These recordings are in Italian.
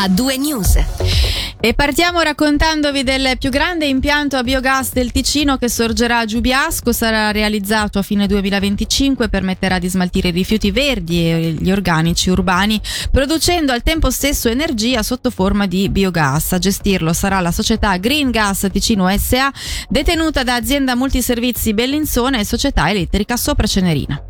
a due news. E partiamo raccontandovi del più grande impianto a biogas del Ticino che sorgerà a Giubiasco, sarà realizzato a fine 2025, permetterà di smaltire i rifiuti verdi e gli organici urbani, producendo al tempo stesso energia sotto forma di biogas. A gestirlo sarà la società Green Gas Ticino SA, detenuta da azienda multiservizi Bellinzona e società elettrica Sopra Cenerina.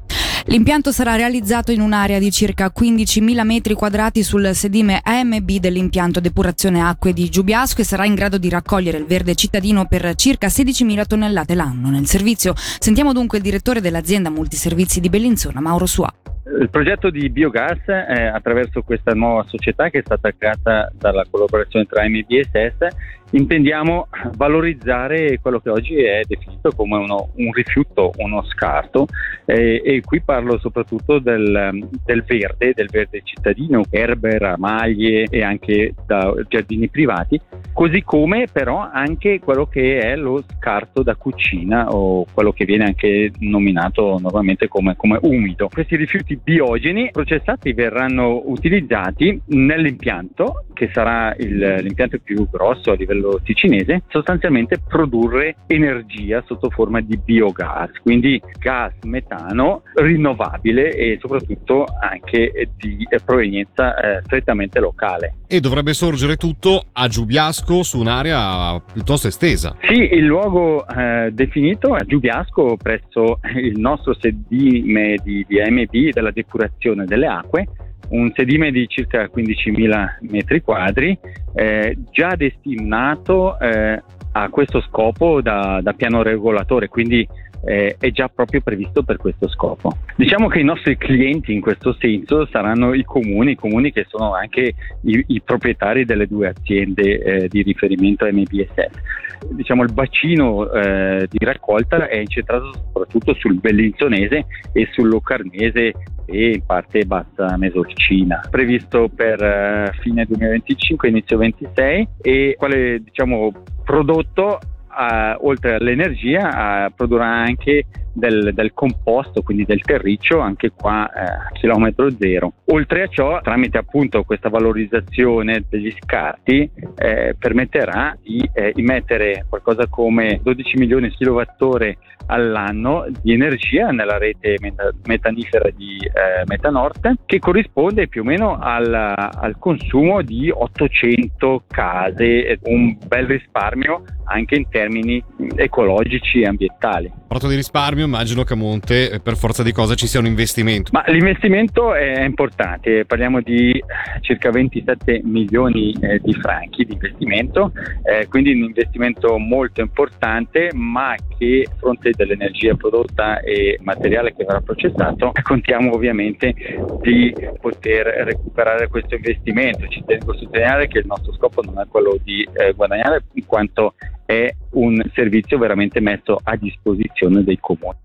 L'impianto sarà realizzato in un'area di circa 15.000 metri quadrati sul sedime AMB dell'impianto depurazione acque di Giubiasco e sarà in grado di raccogliere il verde cittadino per circa 16.000 tonnellate l'anno. Nel servizio sentiamo dunque il direttore dell'azienda multiservizi di Bellinzona, Mauro Suà. Il progetto di biogas eh, attraverso questa nuova società che è stata creata dalla collaborazione tra AMB SES intendiamo valorizzare quello che oggi è definito come uno, un rifiuto, uno scarto eh, e qui parlo soprattutto del, del, verde, del verde cittadino, erbe, ramaglie e anche da giardini privati, così come però anche quello che è lo scarto da cucina o quello che viene anche nominato normalmente come, come umido. Questi rifiuti biogeni processati verranno utilizzati nell'impianto che sarà il, l'impianto più grosso a livello livello ticinese, sostanzialmente produrre energia sotto forma di biogas, quindi gas metano rinnovabile e soprattutto anche di provenienza eh, strettamente locale. E dovrebbe sorgere tutto a Giubiasco su un'area piuttosto estesa. Sì, il luogo eh, definito a Giubiasco presso il nostro sedime di, di AMB della depurazione delle acque un sedime di circa 15.000 metri quadri, eh, già destinato eh, a questo scopo da, da piano regolatore, quindi eh, è già proprio previsto per questo scopo. Diciamo che i nostri clienti in questo senso saranno i comuni, i comuni che sono anche i, i proprietari delle due aziende eh, di riferimento MBSF. Diciamo il bacino eh, di raccolta è incentrato soprattutto sul bellinzonese e sul locarnese e in parte bassa mesolcina, previsto per uh, fine 2025, inizio 2026 e quale diciamo prodotto uh, oltre all'energia uh, produrrà anche del, del, composto, quindi del terriccio, anche qua eh, a chilometro zero. Oltre a ciò, tramite appunto questa valorizzazione degli scarti, eh, permetterà di eh, immettere qualcosa come 12 milioni di kilowattora all'anno di energia nella rete metanifera di eh, Metanord che corrisponde più o meno al, al, consumo di 800 case, un bel risparmio anche in termini ecologici e ambientali. Parlato di risparmio, immagino che a monte eh, per forza di cosa ci sia un investimento. Ma l'investimento è importante, parliamo di circa 27 milioni eh, di franchi di investimento, eh, quindi un investimento molto importante, ma che a fronte dell'energia prodotta e materiale che verrà processato, contiamo ovviamente di poter recuperare questo investimento. Ci tengo a sottolineare che il nostro scopo non è quello di eh, guadagnare, in quanto è un servizio veramente messo a disposizione dei comuni.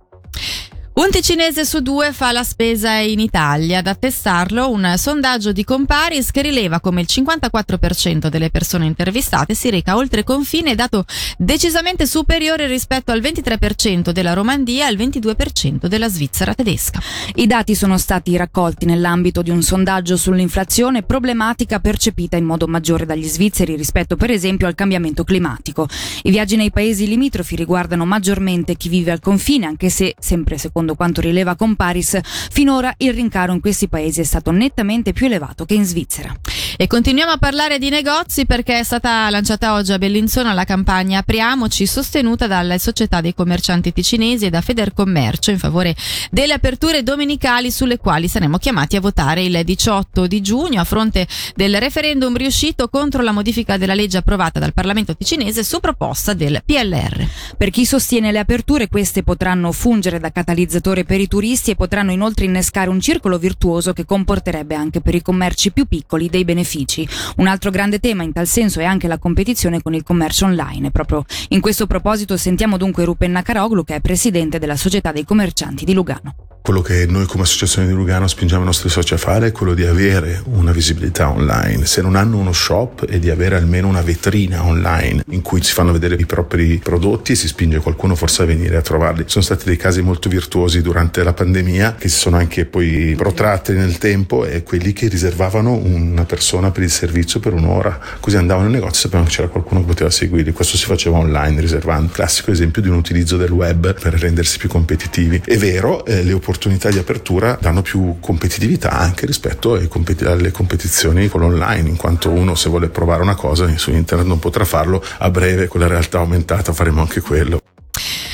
Un ticinese su due fa la spesa in Italia. Ad attestarlo un sondaggio di Comparis che rileva come il 54% delle persone intervistate si reca oltre confine, dato decisamente superiore rispetto al 23% della Romandia e al 22% della Svizzera tedesca. I dati sono stati raccolti nell'ambito di un sondaggio sull'inflazione problematica percepita in modo maggiore dagli svizzeri rispetto per esempio al cambiamento climatico. I viaggi nei paesi limitrofi riguardano maggiormente chi vive al confine, anche se, sempre secondo secondo quanto rileva Comparis, finora il rincaro in questi paesi è stato nettamente più elevato che in Svizzera. E continuiamo a parlare di negozi perché è stata lanciata oggi a Bellinzona la campagna Apriamoci sostenuta dalle società dei commercianti ticinesi e da Federcommercio in favore delle aperture domenicali sulle quali saremo chiamati a votare il 18 di giugno a fronte del referendum riuscito contro la modifica della legge approvata dal Parlamento ticinese su proposta del PLR. Per chi sostiene le aperture queste potranno fungere da catalizzatore per i turisti e potranno inoltre innescare un circolo virtuoso che comporterebbe anche per i commerci più piccoli dei benefici. Un altro grande tema in tal senso è anche la competizione con il commercio online. Proprio in questo proposito sentiamo dunque Rupen Nakaroglu che è presidente della Società dei Commercianti di Lugano. Quello che noi come associazione di Lugano spingiamo i nostri soci a fare è quello di avere una visibilità online. Se non hanno uno shop e di avere almeno una vetrina online in cui si fanno vedere i propri prodotti e si spinge qualcuno forse a venire a trovarli. Sono stati dei casi molto virtuosi durante la pandemia che si sono anche poi protratti nel tempo e quelli che riservavano una persona per il servizio per un'ora. Così andavano in negozio e sapevano che c'era qualcuno che poteva seguirli. Questo si faceva online riservando. Classico esempio di un utilizzo del web per rendersi più competitivi. È vero, eh, le opportunità opportunità di apertura danno più competitività anche rispetto compet- alle competizioni con l'online, in quanto uno se vuole provare una cosa su internet non potrà farlo, a breve con la realtà aumentata faremo anche quello.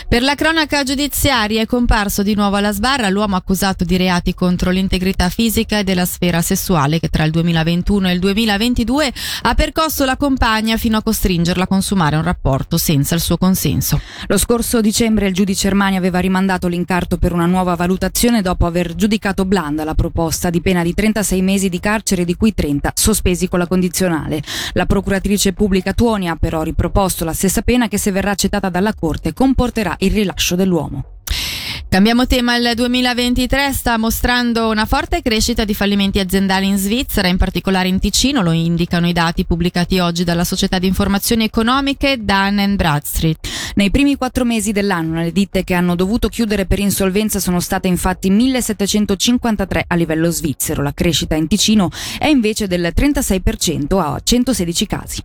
Per la cronaca giudiziaria è comparso di nuovo alla sbarra l'uomo accusato di reati contro l'integrità fisica e della sfera sessuale che tra il 2021 e il 2022 ha percosso la compagna fino a costringerla a consumare un rapporto senza il suo consenso. Lo scorso dicembre il giudice Ermani aveva rimandato l'incarto per una nuova valutazione dopo aver giudicato blanda la proposta di pena di 36 mesi di carcere di cui 30 sospesi con la condizionale. La procuratrice pubblica Tuoni ha però riproposto la stessa pena che se verrà accettata dalla Corte comporterà il rilascio dell'uomo. Cambiamo tema, il 2023 sta mostrando una forte crescita di fallimenti aziendali in Svizzera, in particolare in Ticino, lo indicano i dati pubblicati oggi dalla società di informazioni economiche Dun Bradstreet. Nei primi quattro mesi dell'anno le ditte che hanno dovuto chiudere per insolvenza sono state infatti 1753 a livello svizzero, la crescita in Ticino è invece del 36% a 116 casi.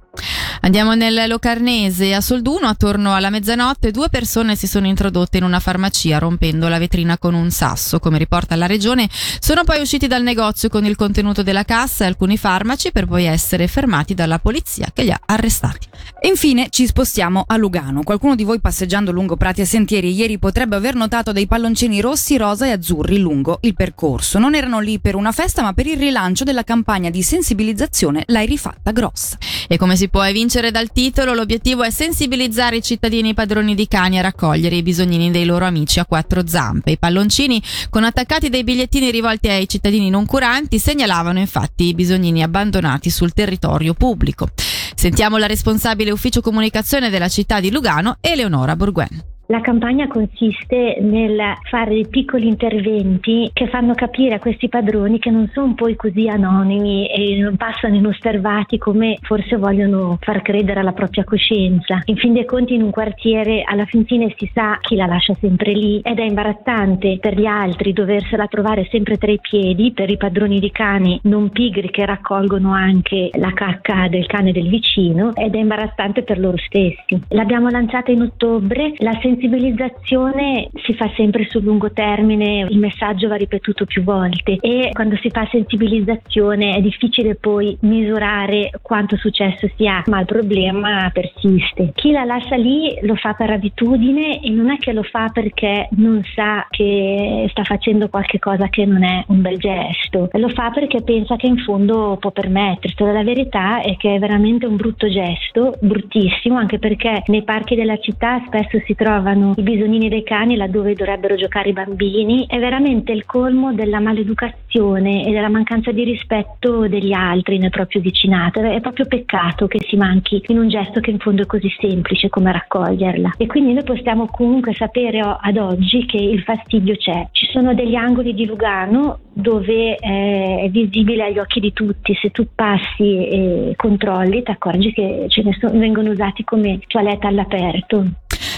Andiamo nel Locarnese, a Solduno, attorno alla mezzanotte, due persone si sono introdotte in una farmacia rompendo la vetrina con un sasso. Come riporta la regione, sono poi usciti dal negozio con il contenuto della cassa e alcuni farmaci per poi essere fermati dalla polizia che li ha arrestati. E infine ci spostiamo a Lugano. Qualcuno di voi passeggiando lungo prati e sentieri ieri potrebbe aver notato dei palloncini rossi, rosa e azzurri lungo il percorso. Non erano lì per una festa, ma per il rilancio della campagna di sensibilizzazione L'hai rifatta grossa. E come si può evincere dal titolo, l'obiettivo è sensibilizzare i cittadini padroni di cani a raccogliere i bisognini dei loro amici a quattro zampe. I palloncini, con attaccati dei bigliettini rivolti ai cittadini non curanti, segnalavano infatti i bisognini abbandonati sul territorio pubblico. Sentiamo la responsabile ufficio comunicazione della città di Lugano, Eleonora Borguen. La campagna consiste nel fare dei piccoli interventi che fanno capire a questi padroni che non sono poi così anonimi e non passano inosservati come forse vogliono far credere alla propria coscienza. In fin dei conti in un quartiere alla fin fine si sa chi la lascia sempre lì ed è imbarazzante per gli altri doversela trovare sempre tra i piedi per i padroni di cani non pigri che raccolgono anche la cacca del cane del vicino ed è imbarazzante per loro stessi. L'abbiamo lanciata in ottobre, la sen- sensibilizzazione si fa sempre sul lungo termine, il messaggio va ripetuto più volte e quando si fa sensibilizzazione è difficile poi misurare quanto successo si ha, ma il problema persiste. Chi la lascia lì lo fa per abitudine e non è che lo fa perché non sa che sta facendo qualche cosa che non è un bel gesto, lo fa perché pensa che in fondo può permetterselo. La verità è che è veramente un brutto gesto, bruttissimo, anche perché nei parchi della città spesso si trova trovano i bisognini dei cani laddove dovrebbero giocare i bambini, è veramente il colmo della maleducazione e della mancanza di rispetto degli altri nel proprio vicinato. È proprio peccato che si manchi in un gesto che in fondo è così semplice come raccoglierla. E quindi noi possiamo comunque sapere ad oggi che il fastidio c'è. Ci sono degli angoli di Lugano dove eh, è visibile agli occhi di tutti, se tu passi e controlli ti accorgi che ce ne sono, vengono usati come toilette all'aperto.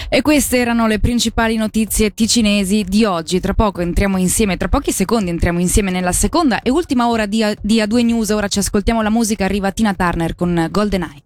E queste erano le principali notizie ticinesi di oggi. Tra poco entriamo insieme, tra pochi secondi entriamo insieme nella seconda e ultima ora di, A- di A2 News. Ora ci ascoltiamo la musica, arriva Tina Turner con GoldenEye.